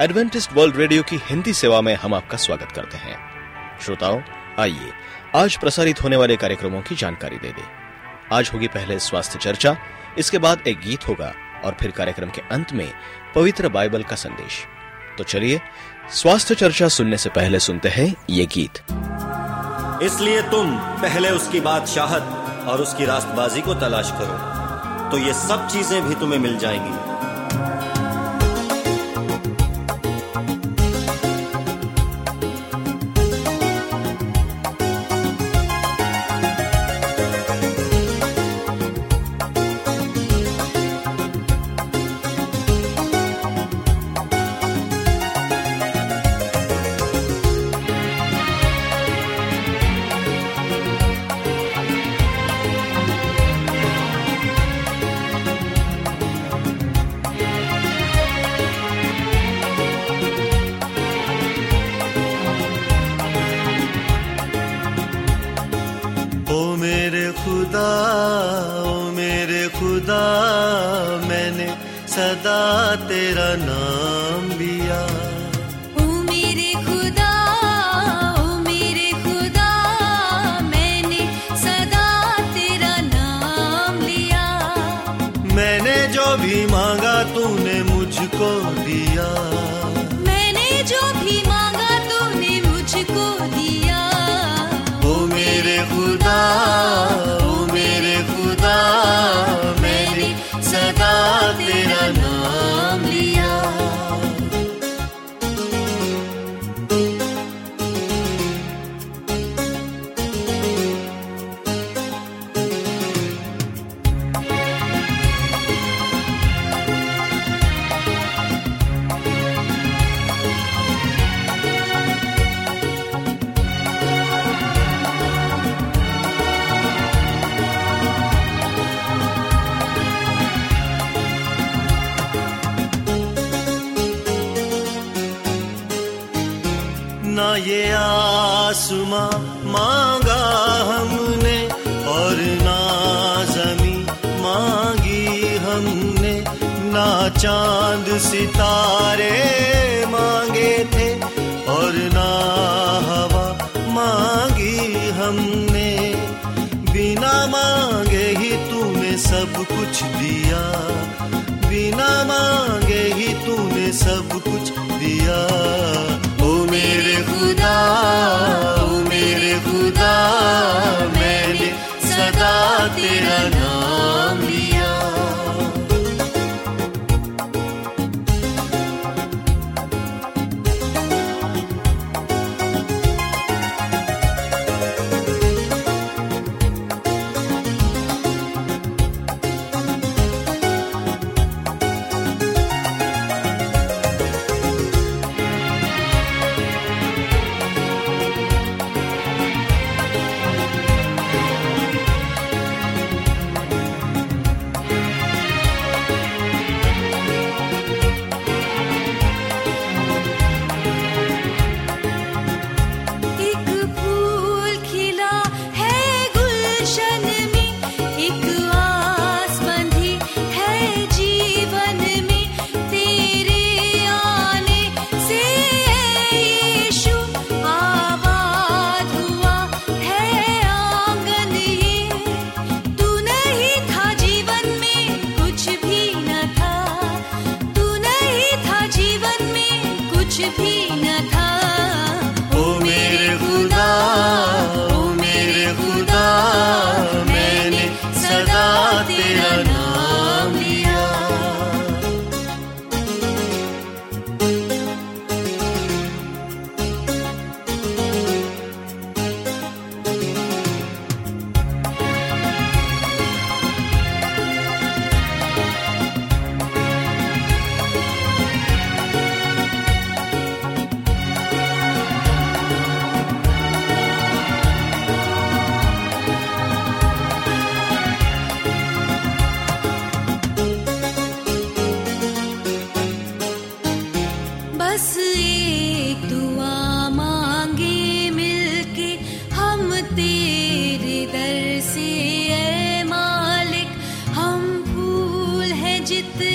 Adventist world radio की हिंदी सेवा में हम आपका स्वागत करते हैं। श्रोताओं, आइए आज प्रसारित होने वाले कार्यक्रमों की जानकारी दे दें। आज होगी पहले स्वास्थ्य चर्चा, इसके बाद एक गीत होगा और फिर कार्यक्रम के अंत में पवित्र बाइबल का संदेश। तो चलिए, स्वास्थ्य चर्चा सुनने से पहले सुनते हैं ये गीत। इसलिए तुम पहले उसकी बादशाहत और उसकी रास्तबाजी को तलाश करो तो ये सब चीज़ें भी तुम्हें मिल जाएँगी। ना ये आसमां मांगा हमने और ना जमी मांगी हमने। ना चाँद सितारे मांगे थे और ना हवा मांगी हमने। बिना मांगे ही तूने सब कुछ दिया। बिना मांगे ही तूने सब कुछ दिया। सदा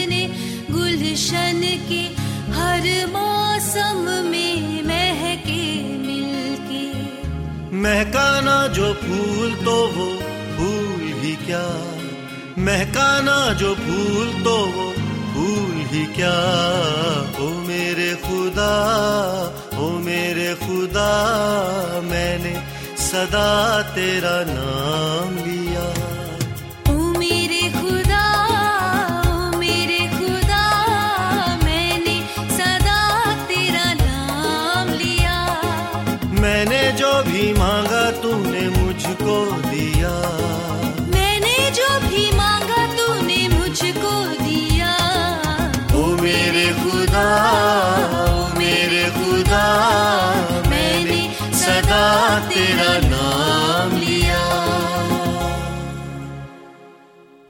अपने गुलशन के हर मौसम में महके मिलके। महकाना जो फूल तो वो फूल ही क्या? महकाना जो फूल तो वो भूल ही क्या? ओ मेरे खुदा, ओ मेरे खुदा, मैंने सदा तेरा नाम लिया।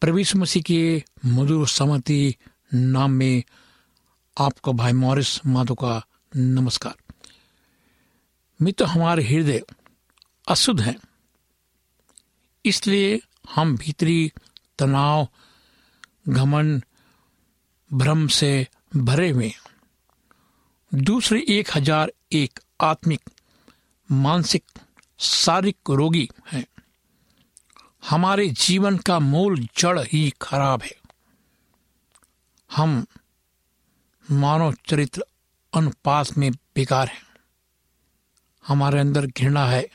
प्रवीष मसीह के मधुर समति नाम में आपका भाई मॉरिस माधो का नमस्कार। मित्र, हमारे हृदय अशुद्ध हैं। इसलिए हम भीतरी तनाव, घमन, भ्रम से भरे हुए दूसरे एक हज़ार एक आत्मिक, मानसिक, शारीरिक रोगी हैं। हमारे जीवन का मूल जड़ ही खराब है। हम मानव चरित्र अनुपात में बेकार हैं। हमारे अंदर घृणा है,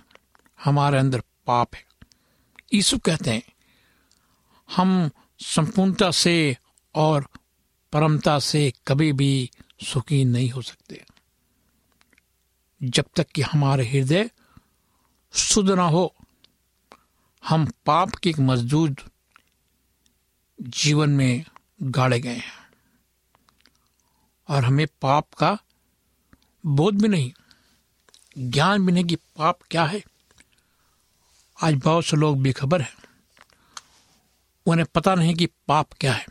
हमारे अंदर पाप है। यीशु कहते हैं, हम संपूर्णता से और परमता से कभी भी सुखी नहीं हो सकते। जब तक कि हमारे हृदय शुद्ध ना हो हम पाप के एक मजदूर जीवन में गाड़े गए हैं। और हमें पाप का बोध भी नहीं, ज्ञान भी नहीं कि पाप क्या है। आज बहुत से लोग बेखबर हैं। उन्हें पता नहीं कि पाप क्या है।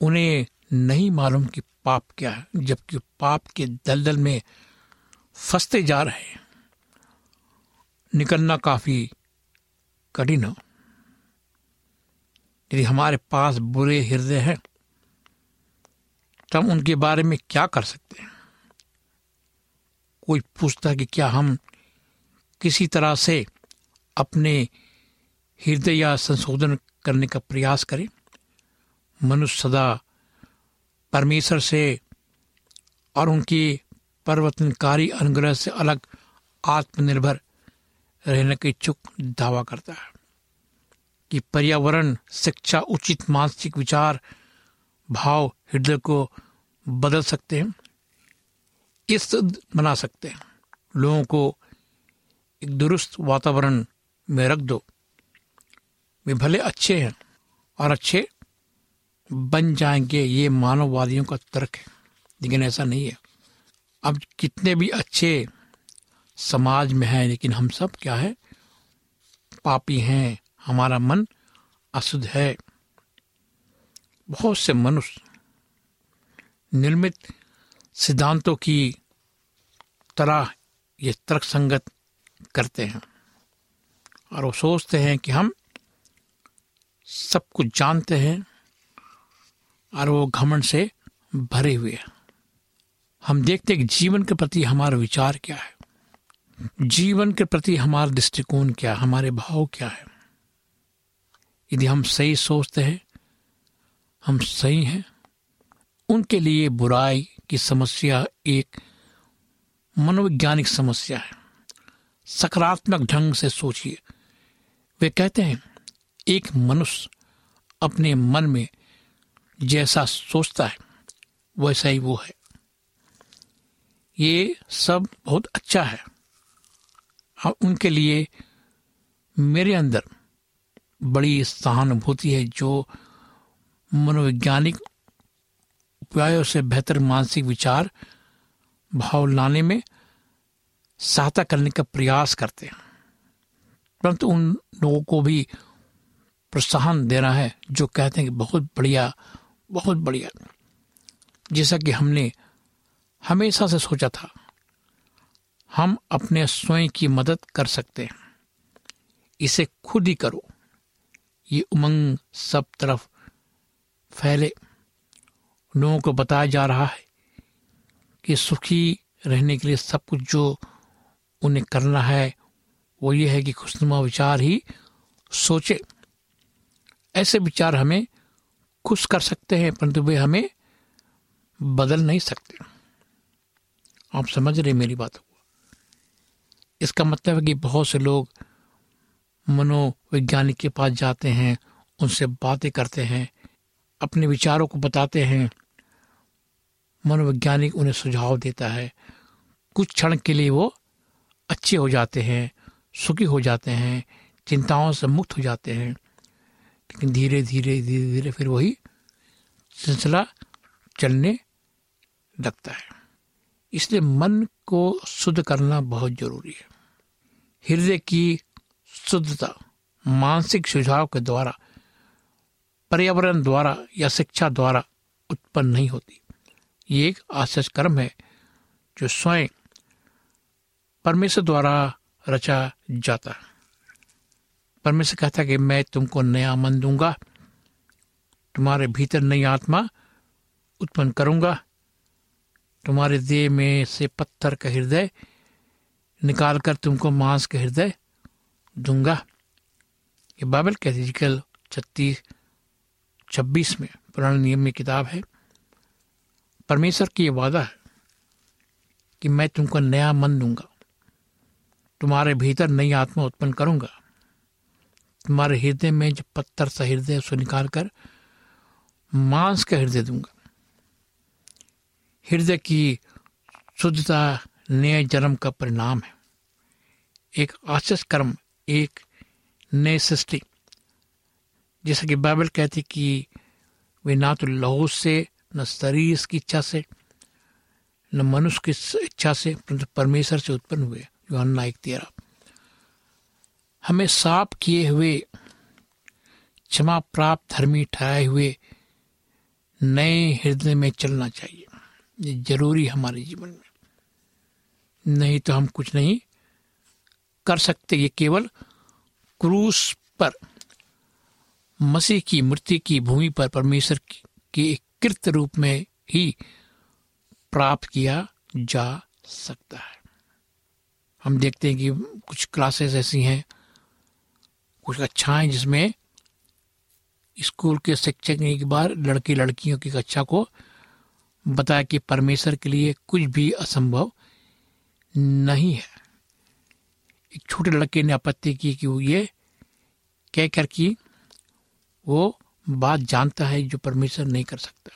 उन्हें नहीं मालूम कि पाप क्या है, जबकि पाप के दलदल में फंसते जा रहे हैं। निकलना काफ़ी कठिन हो। यदि हमारे पास बुरे हृदय हैं तो हम उनके बारे में क्या कर सकते हैं? कोई पूछता कि क्या हम किसी तरह से अपने हृदय या संशोधन करने का प्रयास करें? मनुष्य सदा परमेश्वर से और उनकी परिवर्तनकारी अनुग्रह से अलग आत्मनिर्भर रहने के इच्छुक दावा करता है कि पर्यावरण, शिक्षा, उचित मानसिक विचार, भाव, हृदय को बदल सकते हैं, इस बना सकते हैं। लोगों को एक दुरुस्त वातावरण में रख दो। वे भले अच्छे हैं और अच्छे बन जाएँगे, ये मानववादियों का तर्क है, लेकिन ऐसा नहीं है। अब कितने भी अच्छे समाज में है, लेकिन हम सब क्या है? पापी हैं, हमारा मन अशुद्ध है। बहुत से मनुष्य निर्मित सिद्धांतों की तरह ये तर्क संगत करते हैं और वो सोचते हैं कि हम सब कुछ जानते हैं और वो घमंड से भरे हुए हैं। हम देखते हैं कि जीवन के प्रति हमारा विचार क्या है। जीवन के प्रति हमारा दृष्टिकोण क्या हमारे भाव क्या है? यदि हम सही सोचते हैं, हम सही हैं, उनके लिए बुराई की समस्या एक मनोवैज्ञानिक समस्या है। सकारात्मक ढंग से सोचिए। वे कहते हैं, एक मनुष्य अपने मन में जैसा सोचता है, वैसा ही वो है। ये सब बहुत अच्छा है। और उनके लिए मेरे अंदर बड़ी सहानुभूति है जो मनोवैज्ञानिक उपायों से बेहतर मानसिक विचार, भाव लाने में सहायता करने का प्रयास करते हैं। परंतु उन लोगों को भी प्रोत्साहन देना है, जो कहते हैं कि बहुत बढ़िया बहुत बढ़िया। जैसा कि हमने हमेशा से सोचा था हम अपने स्वयं की मदद कर सकते हैं। इसे खुद ही करो। ये उमंग सब तरफ़ फैले। लोगों को बताया जा रहा है कि सुखी रहने के लिए सब कुछ जो उन्हें करना है, वो ये है कि खुशनुमा विचार ही सोचे। ऐसे विचार हमें खुश कर सकते हैं, परंतु वे हमें बदल नहीं सकते। आप समझ रहे मेरी बात को? इसका मतलब है कि बहुत से लोग मनोवैज्ञानिक के पास जाते हैं, उनसे बातें करते हैं, अपने विचारों को बताते हैं। मनोवैज्ञानिक उन्हें सुझाव देता है। कुछ क्षण के लिए वो अच्छे हो जाते हैं, सुखी हो जाते हैं, चिंताओं से मुक्त हो जाते हैं। लेकिन धीरे धीरे धीरे धीरे फिर वही सिलसिला चलने लगता है। इसलिए मन को शुद्ध करना बहुत ज़रूरी है। हृदय की शुद्धता, मानसिक सुझाव के द्वारा, पर्यावरण द्वारा या शिक्षा द्वारा उत्पन्न नहीं होती। ये एक आश्चर्य कर्म है जो स्वयं परमेश्वर द्वारा रचा जाता है। परमेश्वर कहता है कि मैं तुमको नया मन दूँगा, तुम्हारे भीतर नई आत्मा उत्पन्न करूँगा तुम्हारे देह में से पत्थर का हृदय निकालकर तुमको मांस का हृदय दूँगा। ये बाइबल कहती कल छत्तीस, छब्बीस में पुराने नियम में किताब है। परमेश्वर की ये वादा है कि मैं तुमको नया मन दूँगा, तुम्हारे भीतर नई आत्मा उत्पन्न करूँगा। तुम्हारे हृदय में जो पत्थर सा हृदय उसको निकाल कर मांस का हृदय दूँगा। हृदय की शुद्धता नए जन्म का परिणाम है। एक आश्चर्य कर्म, एक नए सृष्टि, जैसा कि बाइबल कहती कि वे ना तो लहू से, न शरीर की इच्छा से, न मनुष्य की इच्छा से परंतु परमेश्वर से उत्पन्न हुए। जो अन्ना एक तेरा हमें साफ़ किए हुए, क्षमा प्राप्त धर्मी ठहराए हुए नए हृदय में चलना चाहिए। ये ज़रूरी हमारे जीवन में। नहीं तो हम कुछ नहीं कर सकते। ये केवल क्रूस पर, मसीह की मृत्यु की भूमि पर परमेश्वर के एक कृत रूप में ही प्राप्त किया जा सकता है। हम देखते हैं कि कुछ क्लासेस ऐसी हैं, कुछ कक्षाएँ जिसमें स्कूल के शिक्षक ने एक बार लड़के लड़कियों की कक्षा को बताया कि परमेश्वर के लिए कुछ भी असंभव नहीं है। एक छोटे लड़के ने आपत्ति की कि वो ये कह कर कि वो बात जानता है जो परमेश्वर नहीं कर सकता।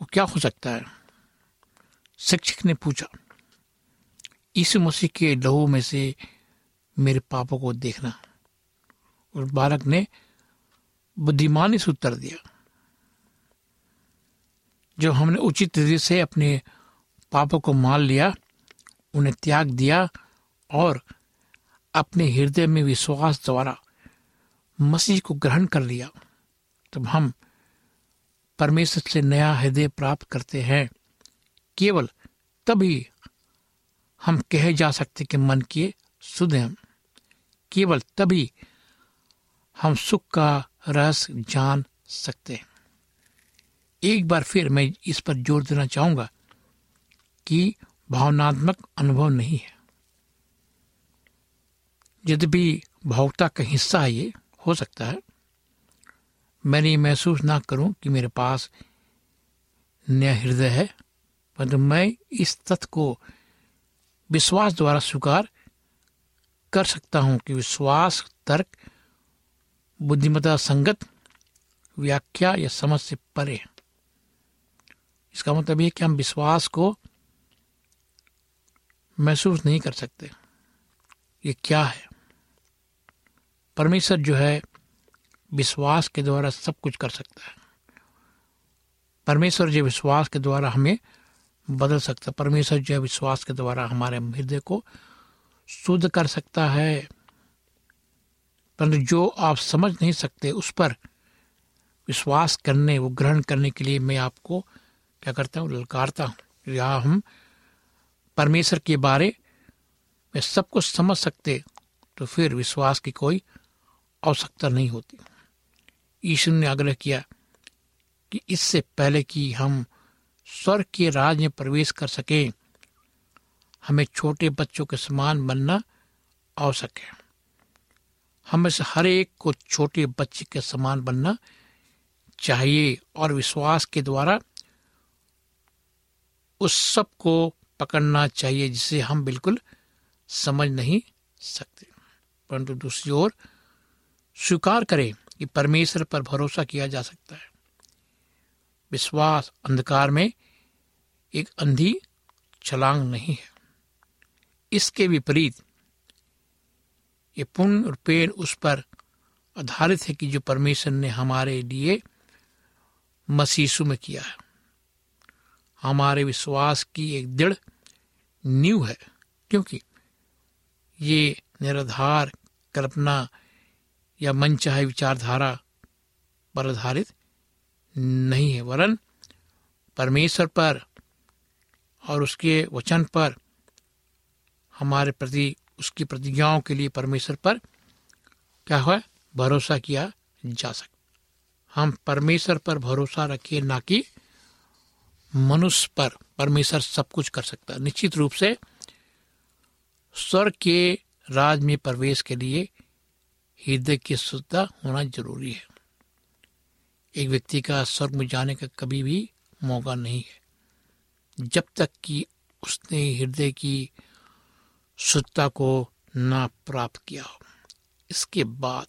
वो क्या हो सकता है? शिक्षक ने पूछा, यीशु मसीह के लहू में से मेरे पापों को देखना। और बालक ने बुद्धिमानी से उत्तर दिया जो हमने उचित तरीके से अपने पापों को मान लिया, उन्हें त्याग दिया और अपने हृदय में विश्वास द्वारा मसीह को ग्रहण कर लिया, तब हम परमेश्वर से नया हृदय प्राप्त करते हैं। केवल तभी हम कहे जा सकते कि मन के शुद्ध हैं। केवल तभी हम सुख का रस जान सकते हैं। एक बार फिर मैं इस पर ज़ोर देना चाहूँगा कि भावनात्मक अनुभव नहीं है। यद्यपि भावुकता का हिस्सा है ये हो सकता है मैंने ये महसूस ना करूँ कि मेरे पास नया हृदय है, परंतु तो मैं इस तथ्य को विश्वास द्वारा स्वीकार कर सकता हूँ कि विश्वास, तर्क बुद्धिमता संगत, व्याख्या या समझ से परे है। इसका मतलब यह कि हम विश्वास को महसूस नहीं कर सकते। ये क्या है? परमेश्वर जो है, विश्वास के द्वारा सब कुछ कर सकता है। परमेश्वर जो विश्वास के द्वारा हमें बदल सकता है। परमेश्वर जो है, विश्वास के द्वारा हमारे हृदय को शुद्ध कर सकता है। परंतु जो आप समझ नहीं सकते, उस पर विश्वास करने, वो ग्रहण करने के लिए मैं आपको क्या करता हूँ? ललकारता हूँ। या हम परमेश्वर के बारे में सब कुछ समझ सकते तो फिर विश्वास की कोई आवश्यकता नहीं होती। ईश्वर ने आग्रह किया कि इससे पहले कि हम स्वर्ग के राज में प्रवेश कर सके, हमें छोटे बच्चों के समान बनना आवश्यक है। हमें से हर एक को छोटे बच्चे के समान बनना चाहिए और विश्वास के द्वारा उस सबको पकड़ना चाहिए जिसे हम बिल्कुल समझ नहीं सकते। परंतु दूसरी ओर, स्वीकार करें कि परमेश्वर पर भरोसा किया जा सकता है। विश्वास अंधकार में एक अंधी छलांग नहीं है। इसके विपरीत, ये पूर्ण और पेड़ उस पर आधारित है कि जो परमेश्वर ने हमारे लिए मसीसु में किया है। हमारे विश्वास की एक दृढ़ नींव है, क्योंकि ये निराधार कल्पना या मनचाहे विचारधारा पर आधारित नहीं है, वरन परमेश्वर पर और उसके वचन पर, हमारे प्रति, उसकी प्रतिज्ञाओं के लिए परमेश्वर पर क्या हुआ? भरोसा किया जा सकता हम परमेश्वर पर भरोसा रखिए, ना कि मनुष्य पर परमेश्वर सब कुछ कर सकता है। निश्चित रूप से स्वर्ग के राज में प्रवेश के लिए हृदय की शुद्धता होना ज़रूरी है। एक व्यक्ति का स्वर्ग में जाने का कभी भी मौका नहीं है। जब तक कि उसने हृदय की शुद्धता को ना प्राप्त किया हो। इसके बाद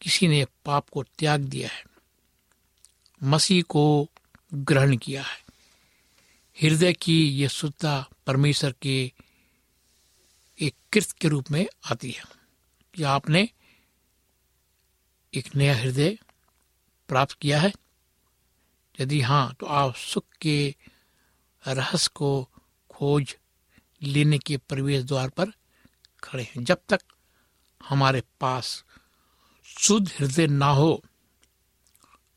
किसी ने पाप को त्याग दिया है। मसीह को ग्रहण किया है। हृदय की यह शुद्धता परमेश्वर के एक कृत के रूप में आती है। कि आपने एक नया हृदय प्राप्त किया है? यदि हाँ तो आप सुख के रहस्य को खोज लेने के प्रवेश द्वार पर खड़े हैं। जब तक हमारे पास शुद्ध हृदय ना हो,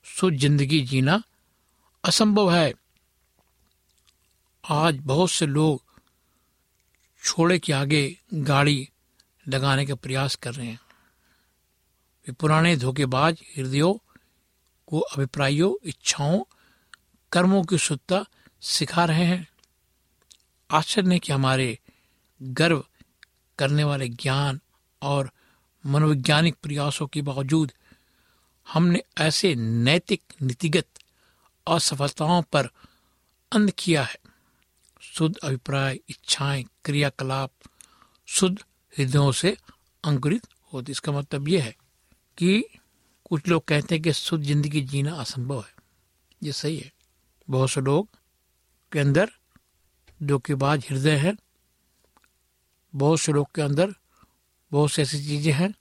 शुद्ध ज़िंदगी जीना असंभव है। आज बहुत से लोग छोड़े के आगे गाड़ी लगाने का प्रयास कर रहे हैं। वे पुराने धोखेबाज, हृदयों को अभिप्रायों, इच्छाओं, कर्मों की शुद्धता सिखा रहे हैं। आश्चर्य नहीं कि हमारे गर्व करने वाले ज्ञान और मनोवैज्ञानिक प्रयासों के बावजूद हमने ऐसे नैतिक नीतिगत असफलताओं पर अंध किया है। शुद्ध अभिप्राय, इच्छाएँ, क्रियाकलाप शुद्ध हृदयों से अंकुरित होती इसका मतलब यह है कि कुछ लोग कहते हैं कि शुद्ध ज़िंदगी जीना असंभव है। ये सही है। बहुत से लोग के अंदर धोखेबाज हृदय है। बहुत से लोग के अंदर बहुत सी ऐसी चीज़ें हैं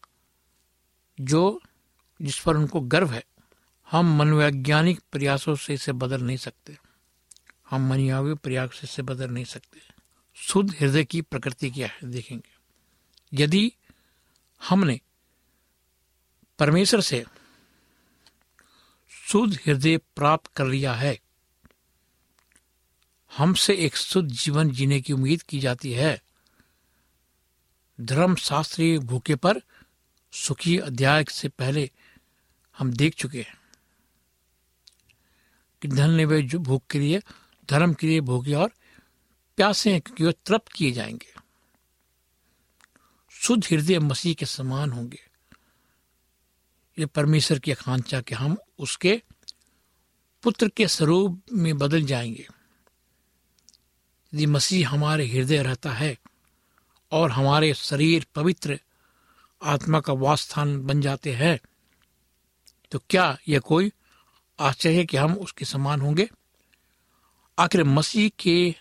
जो जिस पर उनको गर्व है। हम मनोवैज्ञानिक प्रयासों से इसे बदल नहीं सकते। हम मनियावी प्रयास से इसे बदल नहीं सकते। शुद्ध हृदय की प्रकृति क्या है, देखेंगे। यदि हमने परमेश्वर से शुद्ध हृदय प्राप्त कर लिया है, हमसे एक शुद्ध जीवन जीने की उम्मीद की जाती है धर्म शास्त्रीय भूखे पर सुखी अध्याय से पहले हम देख चुके हैं। कि धन वे जो भूख के लिए धर्म के लिए भूखे और प्यासे हैं, क्योंकि वे तृप्त किए जाएँगे। शुद्ध हृदय मसीह के समान होंगे। ये परमेश्वर की आकांक्षा कि हम उसके पुत्र के स्वरूप में बदल जाएँगे। यदि मसीह हमारे हृदय रहता है और हमारे शरीर पवित्र आत्मा का वास्थान बन जाते हैं तो क्या यह कोई आश्चर्य है कि हम उसके समान होंगे। आखिर मसीह के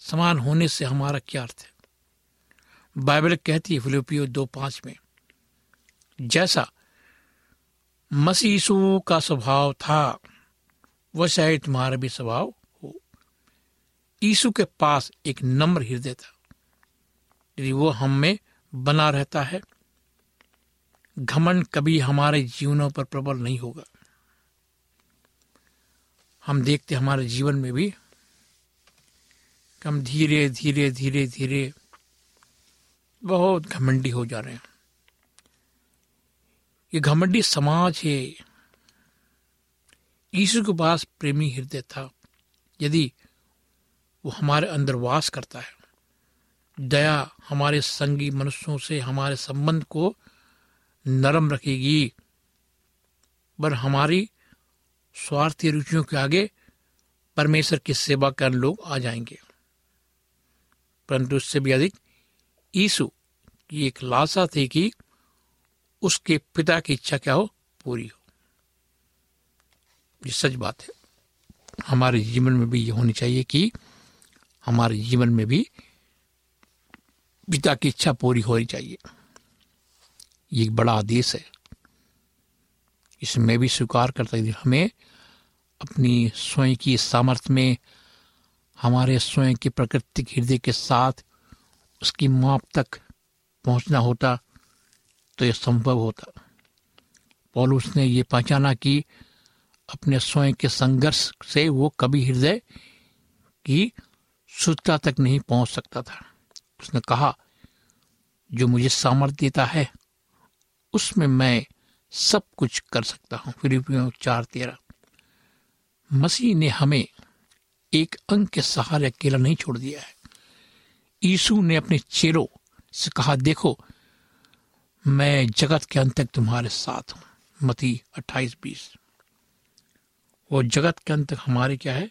समान होने से हमारा क्या अर्थ है? बाइबल कहती है फिलिपियो दो पाँच में, जैसा मसीसु का स्वभाव था वैसा ही तुम्हारा भी स्वभाव हो। यीशु के पास एक नम्र हृदय था, यदि वो हम में बना रहता है, घमंड कभी हमारे जीवनों पर प्रबल नहीं होगा। हम देखते हमारे जीवन में भी हम धीरे धीरे धीरे धीरे बहुत घमंडी हो जा रहे हैं। ये घमंडी समाज है। यीशु के पास प्रेमी हृदय था। यदि वो हमारे अंदर वास करता है, दया हमारे संगी मनुष्यों से हमारे संबंध को नरम रखेगी, पर हमारी स्वार्थी रुचियों के आगे परमेश्वर की सेवा कर लोग आ जाएँगे। परंतु उससे भी अधिक यीशु की एक लालसा थी कि उसके पिता की इच्छा क्या हो, पूरी हो। ये सच बात है। हमारे जीवन में भी ये होनी चाहिए कि हमारे जीवन में भी पिता की इच्छा पूरी होनी चाहिए। ये एक बड़ा आदेश है। इसे मैं भी स्वीकार करता हूँ। हमें अपनी स्वयं की सामर्थ्य में, हमारे स्वयं की प्राकृतिक हृदय के साथ उसकी माप तक पहुँचना होता तो यह संभव होता। पौलुस ने यह पहचाना कि अपने स्वयं के संघर्ष से वो कभी हृदय की शुद्धता तक नहीं पहुँच सकता था। उसने कहा, जो मुझे सामर्थ्य देता है, उसमें मैं सब कुछ कर सकता हूँ। फिर चार तेरह। मसीह ने हमें एक अंक के सहारे अकेला नहीं छोड़ दिया है। यीशु ने अपने चेलों से कहा, देखो, मैं जगत के अंत तक तुम्हारे साथ हूँ। मती अट्ठाईस बीस। वो जगत के अंत तक हमारे क्या है?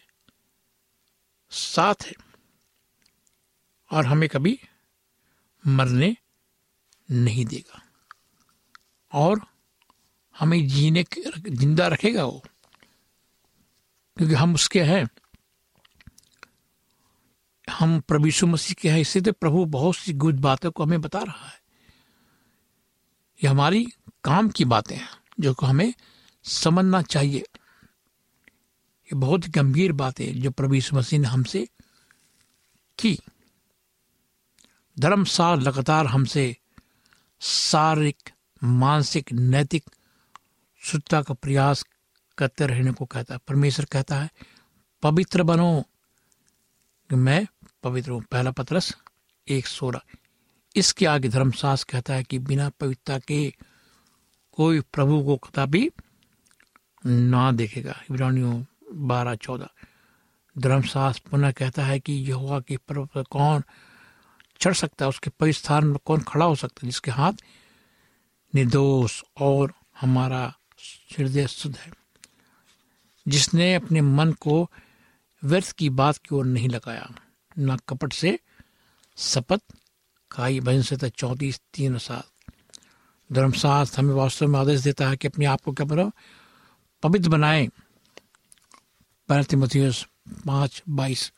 साथ है। और हमें कभी मरने नहीं देगा। और हमें जीने ज़िंदा रखेगा वो। क्योंकि हम उसके हैं। हम प्रभु मसीह के हैं इससे तो प्रभु बहुत सी गुड बातों को हमें बता रहा है। ये हमारी काम की बातें हैं, जो को हमें समझना चाहिए। ये बहुत गंभीर बातें जो प्रभु यीशु मसीह ने हमसे की। धर्म सार लगातार हमसे शारीरिक, मानसिक, नैतिक शुद्धता का प्रयास करते रहने को कहता है। परमेश्वर कहता है, पवित्र बनो। कि मैं पवित्र हूँ। पहला पत्रस एक सोलह। इसके आगे धर्मशास कहता है कि बिना पवित्रता के कोई प्रभु को कदापि ना देखेगा। इब्रानियों बारह चौदह। धर्मशास पुनः कहता है कि यहोवा के पर्व पर कौन चढ़ सकता है? उसके परिस्थान में कौन खड़ा हो सकता है? जिसके हाथ निर्दोष और हमारा हृदय शुद्ध है। जिसने अपने मन को व्यर्थ की बात की ओर नहीं लगाया, न कपट से शपथ खाई भजन से चौतीस तीन सात धर्मशास्त्र हमें वास्तव में आदेश देता है कि अपने आप को क्या करो? पवित्र बनाए। पैरतिमथियस पाँच, बाईस।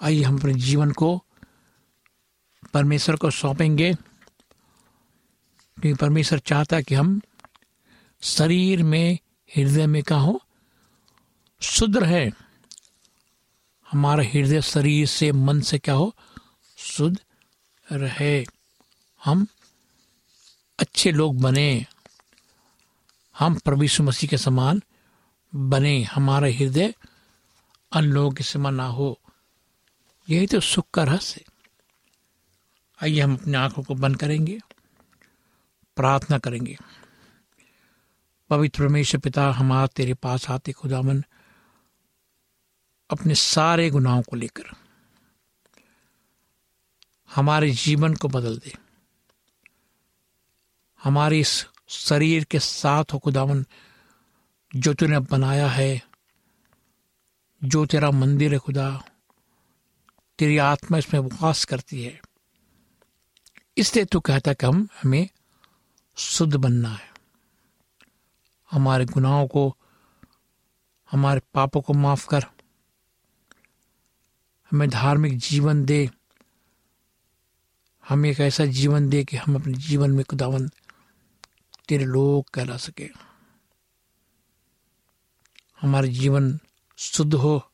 आइए हम अपने जीवन को परमेश्वर को सौंपेंगे। क्योंकि परमेश्वर चाहता है कि हम शरीर में, हृदय में का हो शुद्ध रहे हमारा हृदय शरीर से, मन से क्या हो? शुद्ध रहे हम अच्छे लोग बने। हम प्रभु मसीह के समान बने। हमारा हृदय अन्य लोगों के समान ना हो। यही तो सुख का रहस्य आइए हम अपनी आँखों को बंद करेंगे। प्रार्थना करेंगे। पवित्र परमेश्वर पिता हम आज तेरे पास आते खुदावन, अपने सारे गुनाहों को लेकर। हमारे जीवन को बदल दे। हमारे इस शरीर के साथ हो खुदावन, जो तूने बनाया है, जो तेरा मंदिर है खुदा, तेरी आत्मा इसमें वास करती है। इसलिए तू कहता कि हम, हमें शुद्ध बनना है। हमारे गुनाहों को, हमारे पापों को माफ़ कर। हमें धार्मिक जीवन दे। हमें एक ऐसा जीवन दे कि हम अपने जीवन में खुदावन तेरे लोग कहला सके। हमारा जीवन शुद्ध हो।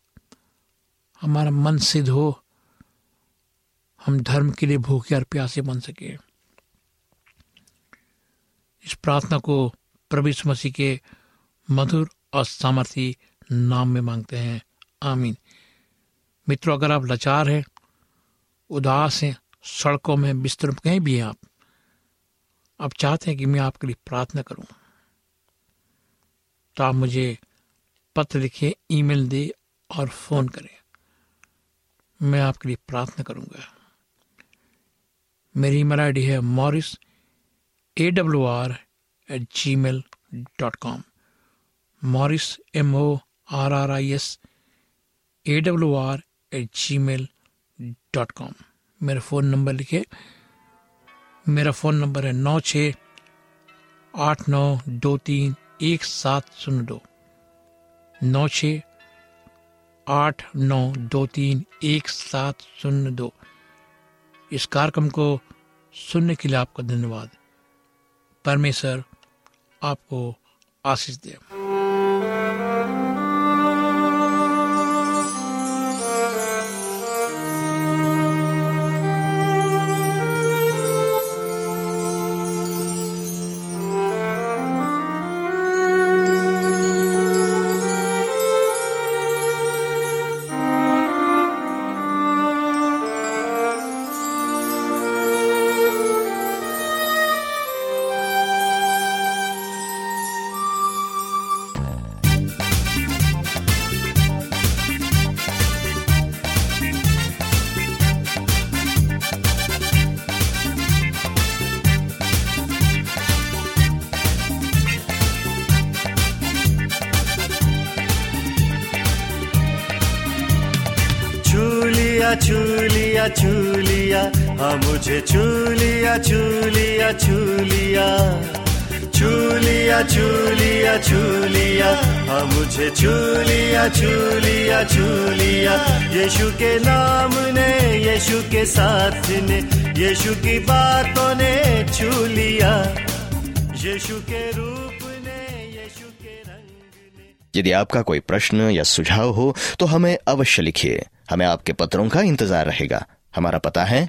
हमारा मन सिद्ध हो। हम धर्म के लिए भूखे और प्यासे बन सके। इस प्रार्थना को प्रभु मसीह के मधुर और सामर्थी नाम में मांगते हैं। आमीन। मित्रों, अगर आप लाचार हैं, उदास हैं, सड़कों में बिस्तर कहीं भी हैं आप आप चाहते हैं कि मैं आपके लिए प्रार्थना करूँ तो आप मुझे पत्र लिखिए, ईमेल दे और फ़ोन करें। मैं आपके लिए प्रार्थना करूँगा। मेरी ईमेल आईडी है Morris A W R at Gmail dot com Morris M O R R I S A W R at Gmail dot com मेरा फ़ोन नंबर लिखे। मेरा फ़ोन नंबर है नौ छ आठ नौ दो तीन एक सात शून्य दो। नौ छ आठ नौ दो तीन एक सात शून्य दो। इस कार्यक्रम को सुनने के लिए आपका धन्यवाद। परमेश्वर आपको आशीष दे। हाँ मुझे छू लिया छू लिया छू लिया छू लिया छू लिया छू लिया हाँ मुझे छू लिया छू लिया छू लिया यीशु के नाम ने, यीशु के साथ ने, यीशु की बातों ने छू लिया यीशु के रूप ने, यीशु के यदि आपका कोई प्रश्न या सुझाव हो तो हमें अवश्य लिखिए। हमें आपके पत्रों का इंतज़ार रहेगा। हमारा पता है